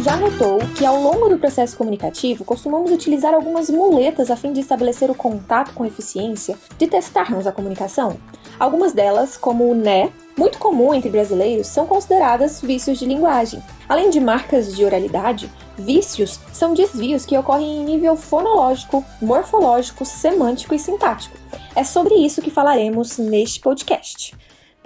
já notou que ao longo do processo comunicativo costumamos utilizar algumas muletas a fim de estabelecer o contato com eficiência, de testarmos a comunicação? Algumas delas, como o né, muito comum entre brasileiros, são consideradas vícios de linguagem. Além de marcas de oralidade, vícios são desvios que ocorrem em nível fonológico, morfológico, semântico e sintático. É sobre isso que falaremos neste podcast.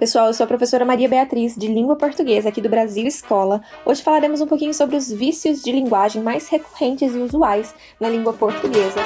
Pessoal, eu sou a professora Maria Beatriz, de Língua Portuguesa aqui do Brasil Escola. Hoje falaremos um pouquinho sobre os vícios de linguagem mais recorrentes e usuais na língua portuguesa.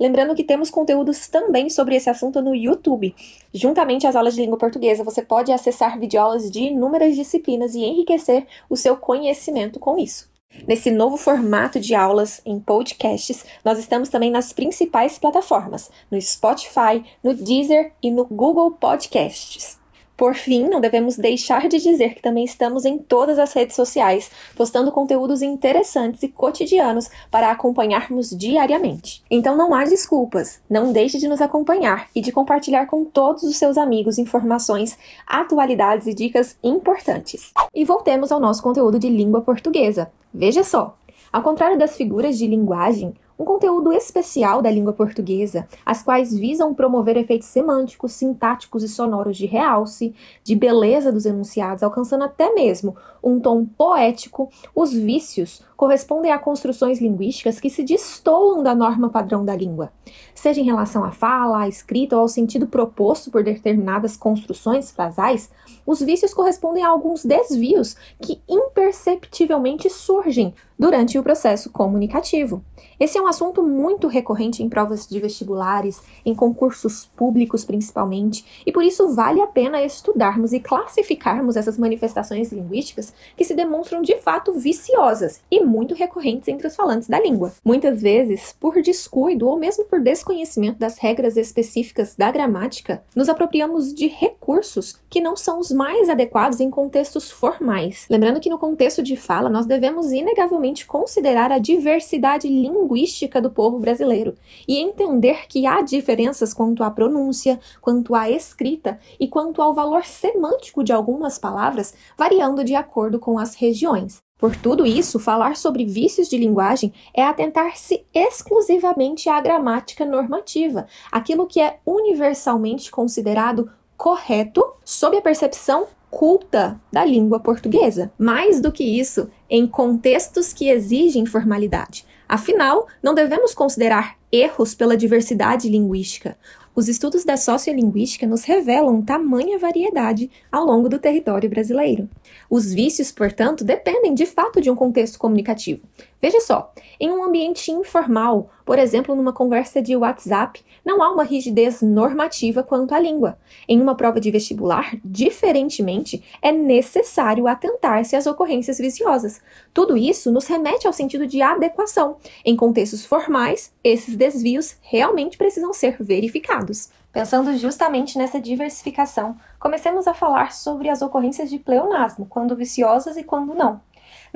Lembrando que temos conteúdos também sobre esse assunto no YouTube. Juntamente às aulas de língua portuguesa, você pode acessar videoaulas de inúmeras disciplinas e enriquecer o seu conhecimento com isso. Nesse novo formato de aulas em podcasts, nós estamos também nas principais plataformas, no Spotify, no Deezer e no Google Podcasts. Por fim, não devemos deixar de dizer que também estamos em todas as redes sociais, postando conteúdos interessantes e cotidianos para acompanharmos diariamente. Então não há desculpas, não deixe de nos acompanhar e de compartilhar com todos os seus amigos informações, atualidades e dicas importantes. E voltemos ao nosso conteúdo de língua portuguesa. Veja só! Ao contrário das figuras de linguagem, um conteúdo especial da língua portuguesa, as quais visam promover efeitos semânticos, sintáticos e sonoros de realce, de beleza dos enunciados, alcançando até mesmo um tom poético, os vícios correspondem a construções linguísticas que se destoam da norma padrão da língua, seja em relação à fala, à escrita ou ao sentido proposto por determinadas construções frasais, os vícios correspondem a alguns desvios que imperceptivelmente surgem durante o processo comunicativo. Esse é um assunto muito recorrente em provas de vestibulares, em concursos públicos principalmente, e por isso vale a pena estudarmos e classificarmos essas manifestações linguísticas que se demonstram de fato viciosas e muito recorrentes entre os falantes da língua. Muitas vezes, por descuido ou mesmo por desconhecimento das regras específicas da gramática, nos apropriamos de recursos que não são os mais adequados em contextos formais. Lembrando que no contexto de fala nós devemos inegavelmente considerar a diversidade linguística do povo brasileiro e entender que há diferenças quanto à pronúncia, quanto à escrita e quanto ao valor semântico de algumas palavras, variando de acordo com as regiões. Por tudo isso, falar sobre vícios de linguagem é atentar-se exclusivamente à gramática normativa, aquilo que é universalmente considerado correto sob a percepção culta da língua portuguesa. Mais do que isso, em contextos que exigem formalidade. Afinal, não devemos considerar erros pela diversidade linguística. Os estudos da sociolinguística nos revelam tamanha variedade ao longo do território brasileiro. Os vícios, portanto, dependem de fato de um contexto comunicativo. Veja só, em um ambiente informal, por exemplo, numa conversa de WhatsApp, não há uma rigidez normativa quanto à língua. Em uma prova de vestibular, diferentemente, é necessário atentar-se às ocorrências viciosas. Tudo isso nos remete ao sentido de adequação. Em contextos formais, esses desvios realmente precisam ser verificados. Pensando justamente nessa diversificação, comecemos a falar sobre as ocorrências de pleonasmo, quando viciosas e quando não.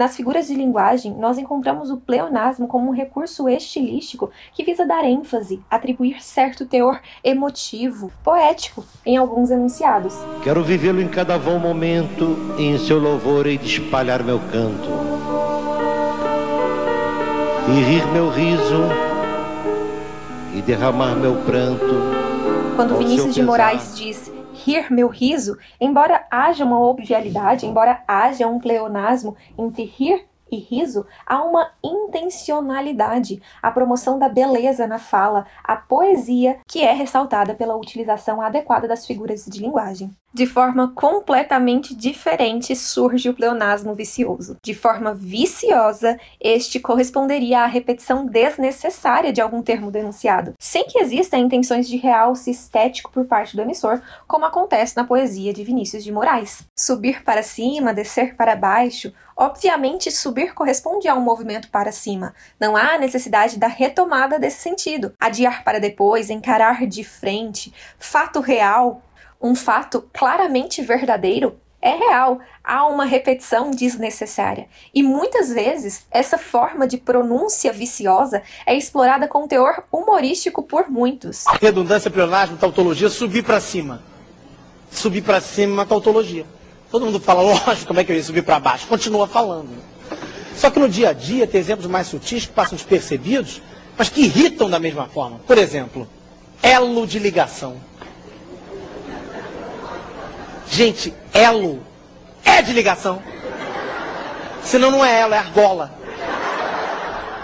Nas figuras de linguagem, nós encontramos o pleonasmo como um recurso estilístico que visa dar ênfase, atribuir certo teor emotivo, poético em alguns enunciados. Quero vivê-lo em cada bom momento e em seu louvor e de espalhar meu canto. E rir meu riso e derramar meu pranto. Quando Vinícius de Moraes diz rir meu riso, embora haja uma obvialidade, embora haja um pleonasmo entre rir e riso, há uma intencionalidade, a promoção da beleza na fala, a poesia que é ressaltada pela utilização adequada das figuras de linguagem. De forma completamente diferente surge o pleonasmo vicioso. De forma viciosa, este corresponderia à repetição desnecessária de algum termo denunciado, sem que exista intenções de realce estético por parte do emissor, como acontece na poesia de Vinícius de Moraes. Subir para cima, descer para baixo, obviamente subir corresponde a um movimento para cima. Não há necessidade da retomada desse sentido. Adiar para depois, encarar de frente, fato real, um fato claramente verdadeiro É real, há uma repetição desnecessária. E muitas vezes essa forma de pronúncia viciosa é explorada com teor humorístico por muitos. Redundância, pleonasmo, tautologia, subir para cima. Subir para cima é uma tautologia. Todo mundo fala, lógico, como é que eu ia subir para baixo? Continua falando. Só que no dia a dia tem exemplos mais sutis que passam despercebidos, mas que irritam da mesma forma. Por exemplo, elo de ligação. Gente, elo é de ligação. Senão não é elo, é argola.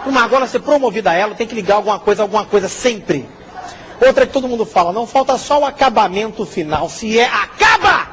Uma argola ser promovida a elo, tem que ligar alguma coisa, alguma coisa sempre. Outra que todo mundo fala, não falta só o acabamento final. Se é acaba!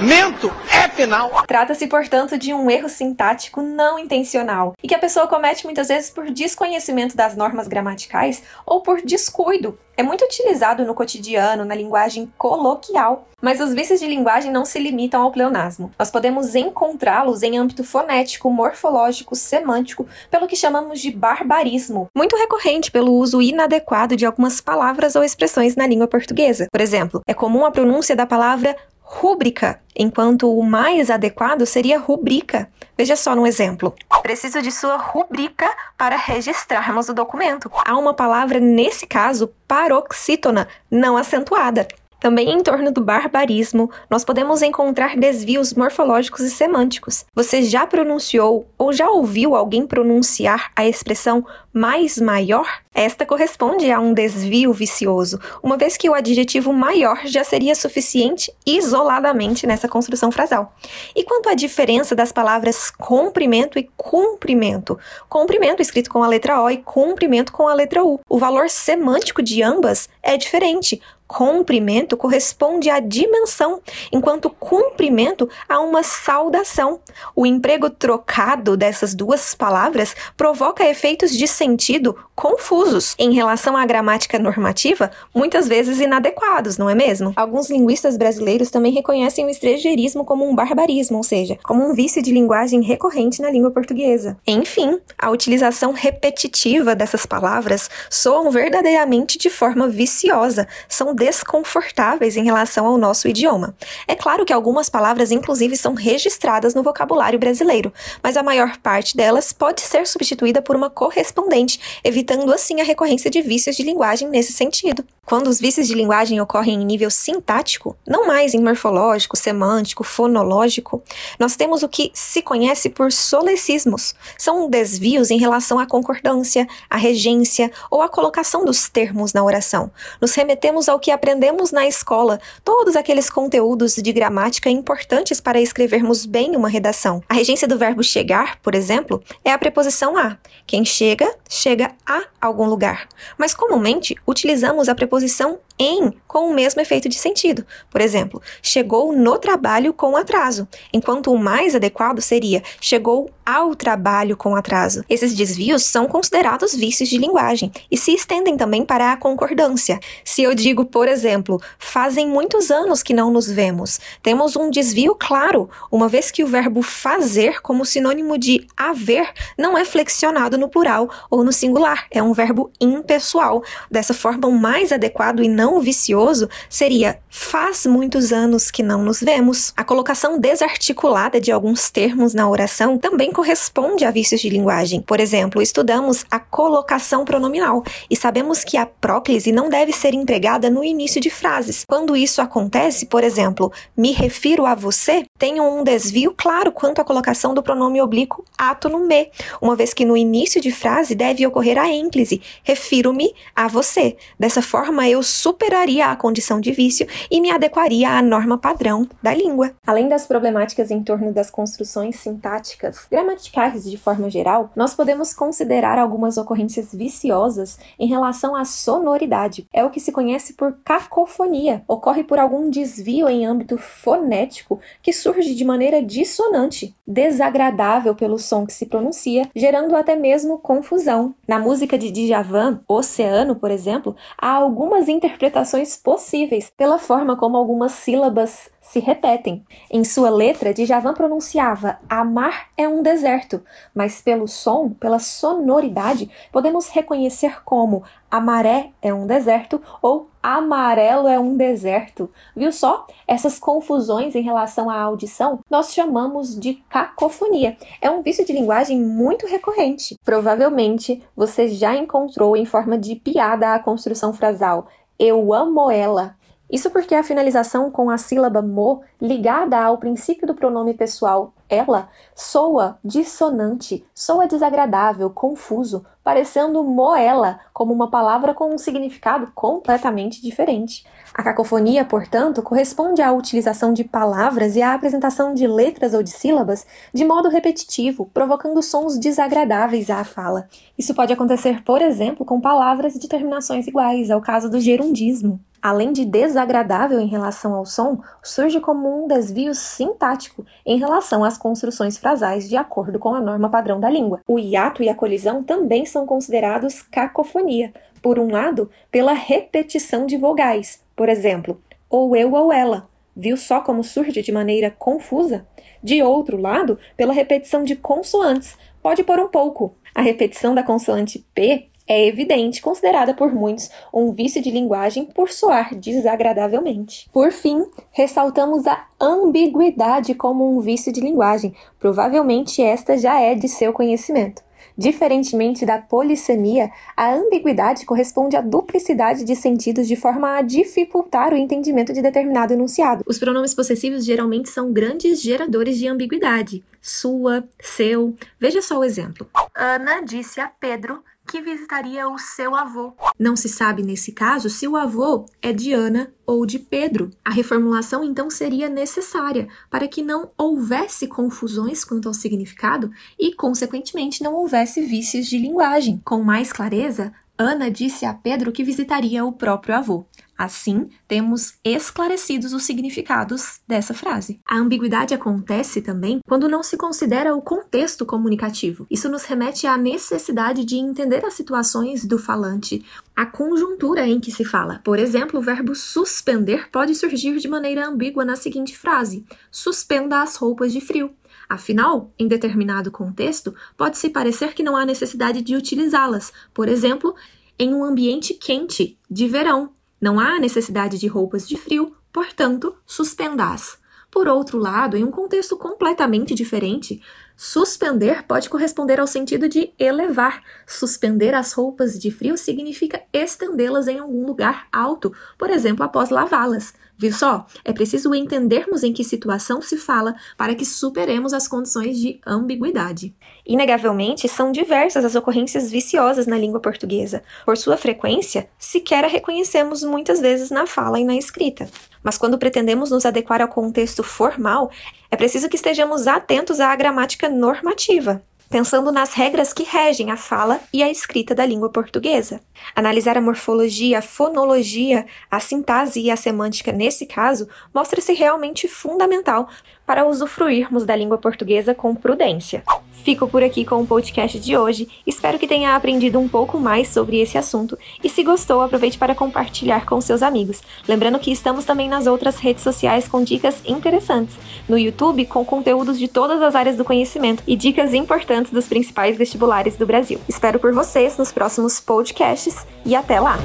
Mento é final. Trata-se, portanto, de um erro sintático não intencional e que a pessoa comete muitas vezes por desconhecimento das normas gramaticais ou por descuido. É muito utilizado no cotidiano, na linguagem coloquial, mas os vícios de linguagem não se limitam ao pleonasmo. Nós podemos encontrá-los em âmbito fonético, morfológico, semântico, pelo que chamamos de barbarismo, muito recorrente pelo uso inadequado de algumas palavras ou expressões na língua portuguesa. Por exemplo, é comum a pronúncia da palavra rúbrica, enquanto o mais adequado seria rubrica. Veja só no exemplo. Preciso de sua rubrica para registrarmos o documento. Há uma palavra, nesse caso, paroxítona, não acentuada. Também em torno do barbarismo, nós podemos encontrar desvios morfológicos e semânticos. Você já pronunciou ou já ouviu alguém pronunciar a expressão mais maior? Esta corresponde a um desvio vicioso, uma vez que o adjetivo maior já seria suficiente isoladamente nessa construção frasal. E quanto à diferença das palavras comprimento e cumprimento? Comprimento escrito com a letra O e cumprimento com a letra U. O valor semântico de ambas é diferente comprimento corresponde à dimensão, enquanto cumprimento a uma saudação. O emprego trocado dessas duas palavras provoca efeitos de sentido confusos em relação à gramática normativa, muitas vezes inadequados, não é mesmo? Alguns linguistas brasileiros também reconhecem o estrangeirismo como um barbarismo, ou seja, como um vício de linguagem recorrente na língua portuguesa. Enfim, a utilização repetitiva dessas palavras soam verdadeiramente de forma viciosa, são desconfortáveis em relação ao nosso idioma. É claro que algumas palavras, inclusive, são registradas no vocabulário brasileiro, mas a maior parte delas pode ser substituída por uma correspondente, evitando assim a recorrência de vícios de linguagem nesse sentido. Quando os vícios de linguagem ocorrem em nível sintático, não mais em morfológico, semântico, fonológico, nós temos o que se conhece por solecismos. São desvios em relação à concordância, à regência ou à colocação dos termos na oração. Nos remetemos ao que aprendemos na escola, todos aqueles conteúdos de gramática importantes para escrevermos bem uma redação. A regência do verbo chegar, por exemplo, é a preposição a. Quem chega, chega a algum lugar. Mas comumente utilizamos a preposição em com o mesmo efeito de sentido. Por exemplo, chegou no trabalho com atraso, enquanto o mais adequado seria chegou ao trabalho com atraso. Esses desvios são considerados vícios de linguagem e se estendem também para a concordância. Se eu digo, por exemplo, fazem muitos anos que não nos vemos, temos um desvio claro, uma vez que o verbo fazer, como sinônimo de haver, não é flexionado no plural ou no singular, é um verbo impessoal. Dessa forma, o mais adequado e não vicioso seria faz muitos anos que não nos vemos. A colocação desarticulada de alguns termos na oração também corresponde a vícios de linguagem. Por exemplo, estudamos a colocação pronominal e sabemos que a próclise não deve ser empregada no início de frases. Quando isso acontece, por exemplo, me refiro a você, tenho um desvio claro quanto à colocação do pronome oblíquo ato no me, uma vez que no início de frase deve ocorrer a ênclise, refiro-me a você. Dessa forma, eu superaria a condição de vício e me adequaria à norma padrão da língua. Além das problemáticas em torno das construções sintáticas, gramaticais de forma geral, nós podemos considerar algumas ocorrências viciosas em relação à sonoridade. É o que se conhece por cacofonia. Ocorre por algum desvio em âmbito fonético que surge de maneira dissonante, desagradável pelo som que se pronuncia, gerando até mesmo confusão. Na música de Djavan, Oceano, por exemplo, há algumas interpretações possíveis pela forma como algumas sílabas se repetem. Em sua letra, Djavan pronunciava amar é um deserto, mas pelo som, pela sonoridade, podemos reconhecer como amaré é um deserto ou amarelo é um deserto. Viu só? Essas confusões em relação à audição nós chamamos de cacofonia. É um vício de linguagem muito recorrente. Provavelmente você já encontrou em forma de piada a construção frasal eu amo ela. Isso porque a finalização com a sílaba mo, ligada ao princípio do pronome pessoal ela, soa dissonante, soa desagradável, confuso, parecendo moela, como uma palavra com um significado completamente diferente. A cacofonia, portanto, corresponde à utilização de palavras e à apresentação de letras ou de sílabas de modo repetitivo, provocando sons desagradáveis à fala. Isso pode acontecer, por exemplo, com palavras e terminações iguais, é o caso do gerundismo. Além de desagradável em relação ao som, surge como um desvio sintático em relação às construções frasais de acordo com a norma padrão da língua. O hiato e a colisão também são considerados cacofonia, por um lado, pela repetição de vogais, por exemplo, ou eu ou ela. Viu só como surge de maneira confusa? De outro lado, pela repetição de consoantes, pode por um pouco. A repetição da consoante P é evidente, considerada por muitos um vício de linguagem por soar desagradavelmente. Por fim, ressaltamos a ambiguidade como um vício de linguagem. Provavelmente esta já é de seu conhecimento. Diferentemente da polissemia, a ambiguidade corresponde à duplicidade de sentidos de forma a dificultar o entendimento de determinado enunciado. Os pronomes possessivos geralmente são grandes geradores de ambiguidade. Sua, seu. Veja só o exemplo. Ana disse a Pedro que visitaria o seu avô. Não se sabe nesse caso se o avô é de Ana ou de Pedro. A reformulação então seria necessária para que não houvesse confusões quanto ao significado e, consequentemente, não houvesse vícios de linguagem. Com mais clareza, Ana disse a Pedro que visitaria o próprio avô. Assim, temos esclarecidos os significados dessa frase. A ambiguidade acontece também quando não se considera o contexto comunicativo. Isso nos remete à necessidade de entender as situações do falante, a conjuntura em que se fala. Por exemplo, o verbo suspender pode surgir de maneira ambígua na seguinte frase: suspenda as roupas de frio. Afinal, em determinado contexto, pode-se parecer que não há necessidade de utilizá-las, por exemplo, em um ambiente quente, de verão, não há necessidade de roupas de frio, portanto, suspendás. Por outro lado, em um contexto completamente diferente, suspender pode corresponder ao sentido de elevar. Suspender as roupas de frio significa estendê-las em algum lugar alto, por exemplo, após lavá-las. Viu só? É preciso entendermos em que situação se fala para que superemos as condições de ambiguidade. Inegavelmente, são diversas as ocorrências viciosas na língua portuguesa. Por sua frequência, sequer a reconhecemos muitas vezes na fala e na escrita. Mas quando pretendemos nos adequar ao contexto formal, é preciso que estejamos atentos à gramática normativa pensando nas regras que regem a fala e a escrita da língua portuguesa. Analisar a morfologia, a fonologia, a sintaxe e a semântica nesse caso mostra-se realmente fundamental para usufruirmos da língua portuguesa com prudência. Fico por aqui com o podcast de hoje. Espero que tenha aprendido um pouco mais sobre esse assunto e se gostou, aproveite para compartilhar com seus amigos. Lembrando que estamos também nas outras redes sociais com dicas interessantes, no YouTube com conteúdos de todas as áreas do conhecimento e dicas importantes dos principais vestibulares do Brasil. Espero por vocês nos próximos podcasts e até lá.